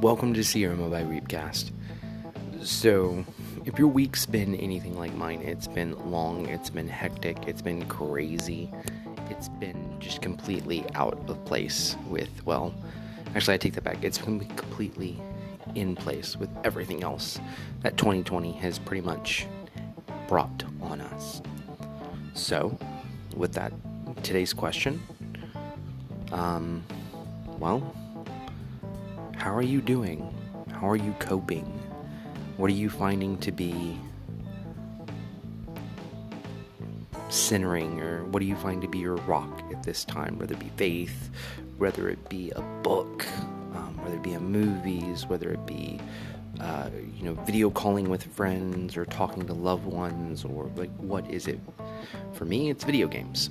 welcome to Sierra by Reapcast. So, if your week's been anything like mine, it's been long, it's been hectic, it's been crazy, it's been just completely out of place with, well, actually, I take that back. It's been completely in place with everything else that 2020 has pretty much brought on us. So, with that, today's question, um, well, how are you doing? How are you coping? What are you finding to be centering, or what do you find to be your rock at this time? Whether it be faith, whether it be a book, um, whether it be a movies, whether it be uh, you know video calling with friends or talking to loved ones, or like what is it? For me, it's video games.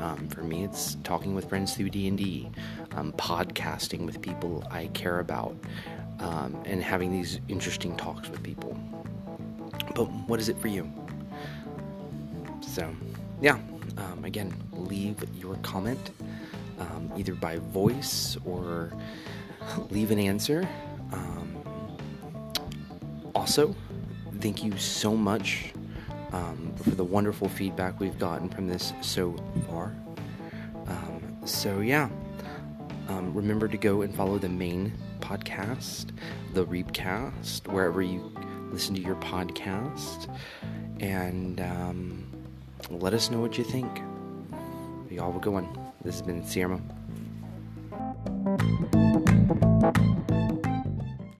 Um, for me, it's talking with friends through D and D, um, podcasting with people I care about, um, and having these interesting talks with people. But what is it for you? So, yeah. Um, again, leave your comment either by voice or leave an answer. Also, thank you so much um, for the wonderful feedback we've gotten from this so far. Um, so, yeah, um, remember to go and follow the main podcast, the Reapcast, wherever you listen to your podcast, and um, let us know what you think. Y'all will go on. This has been Sierra.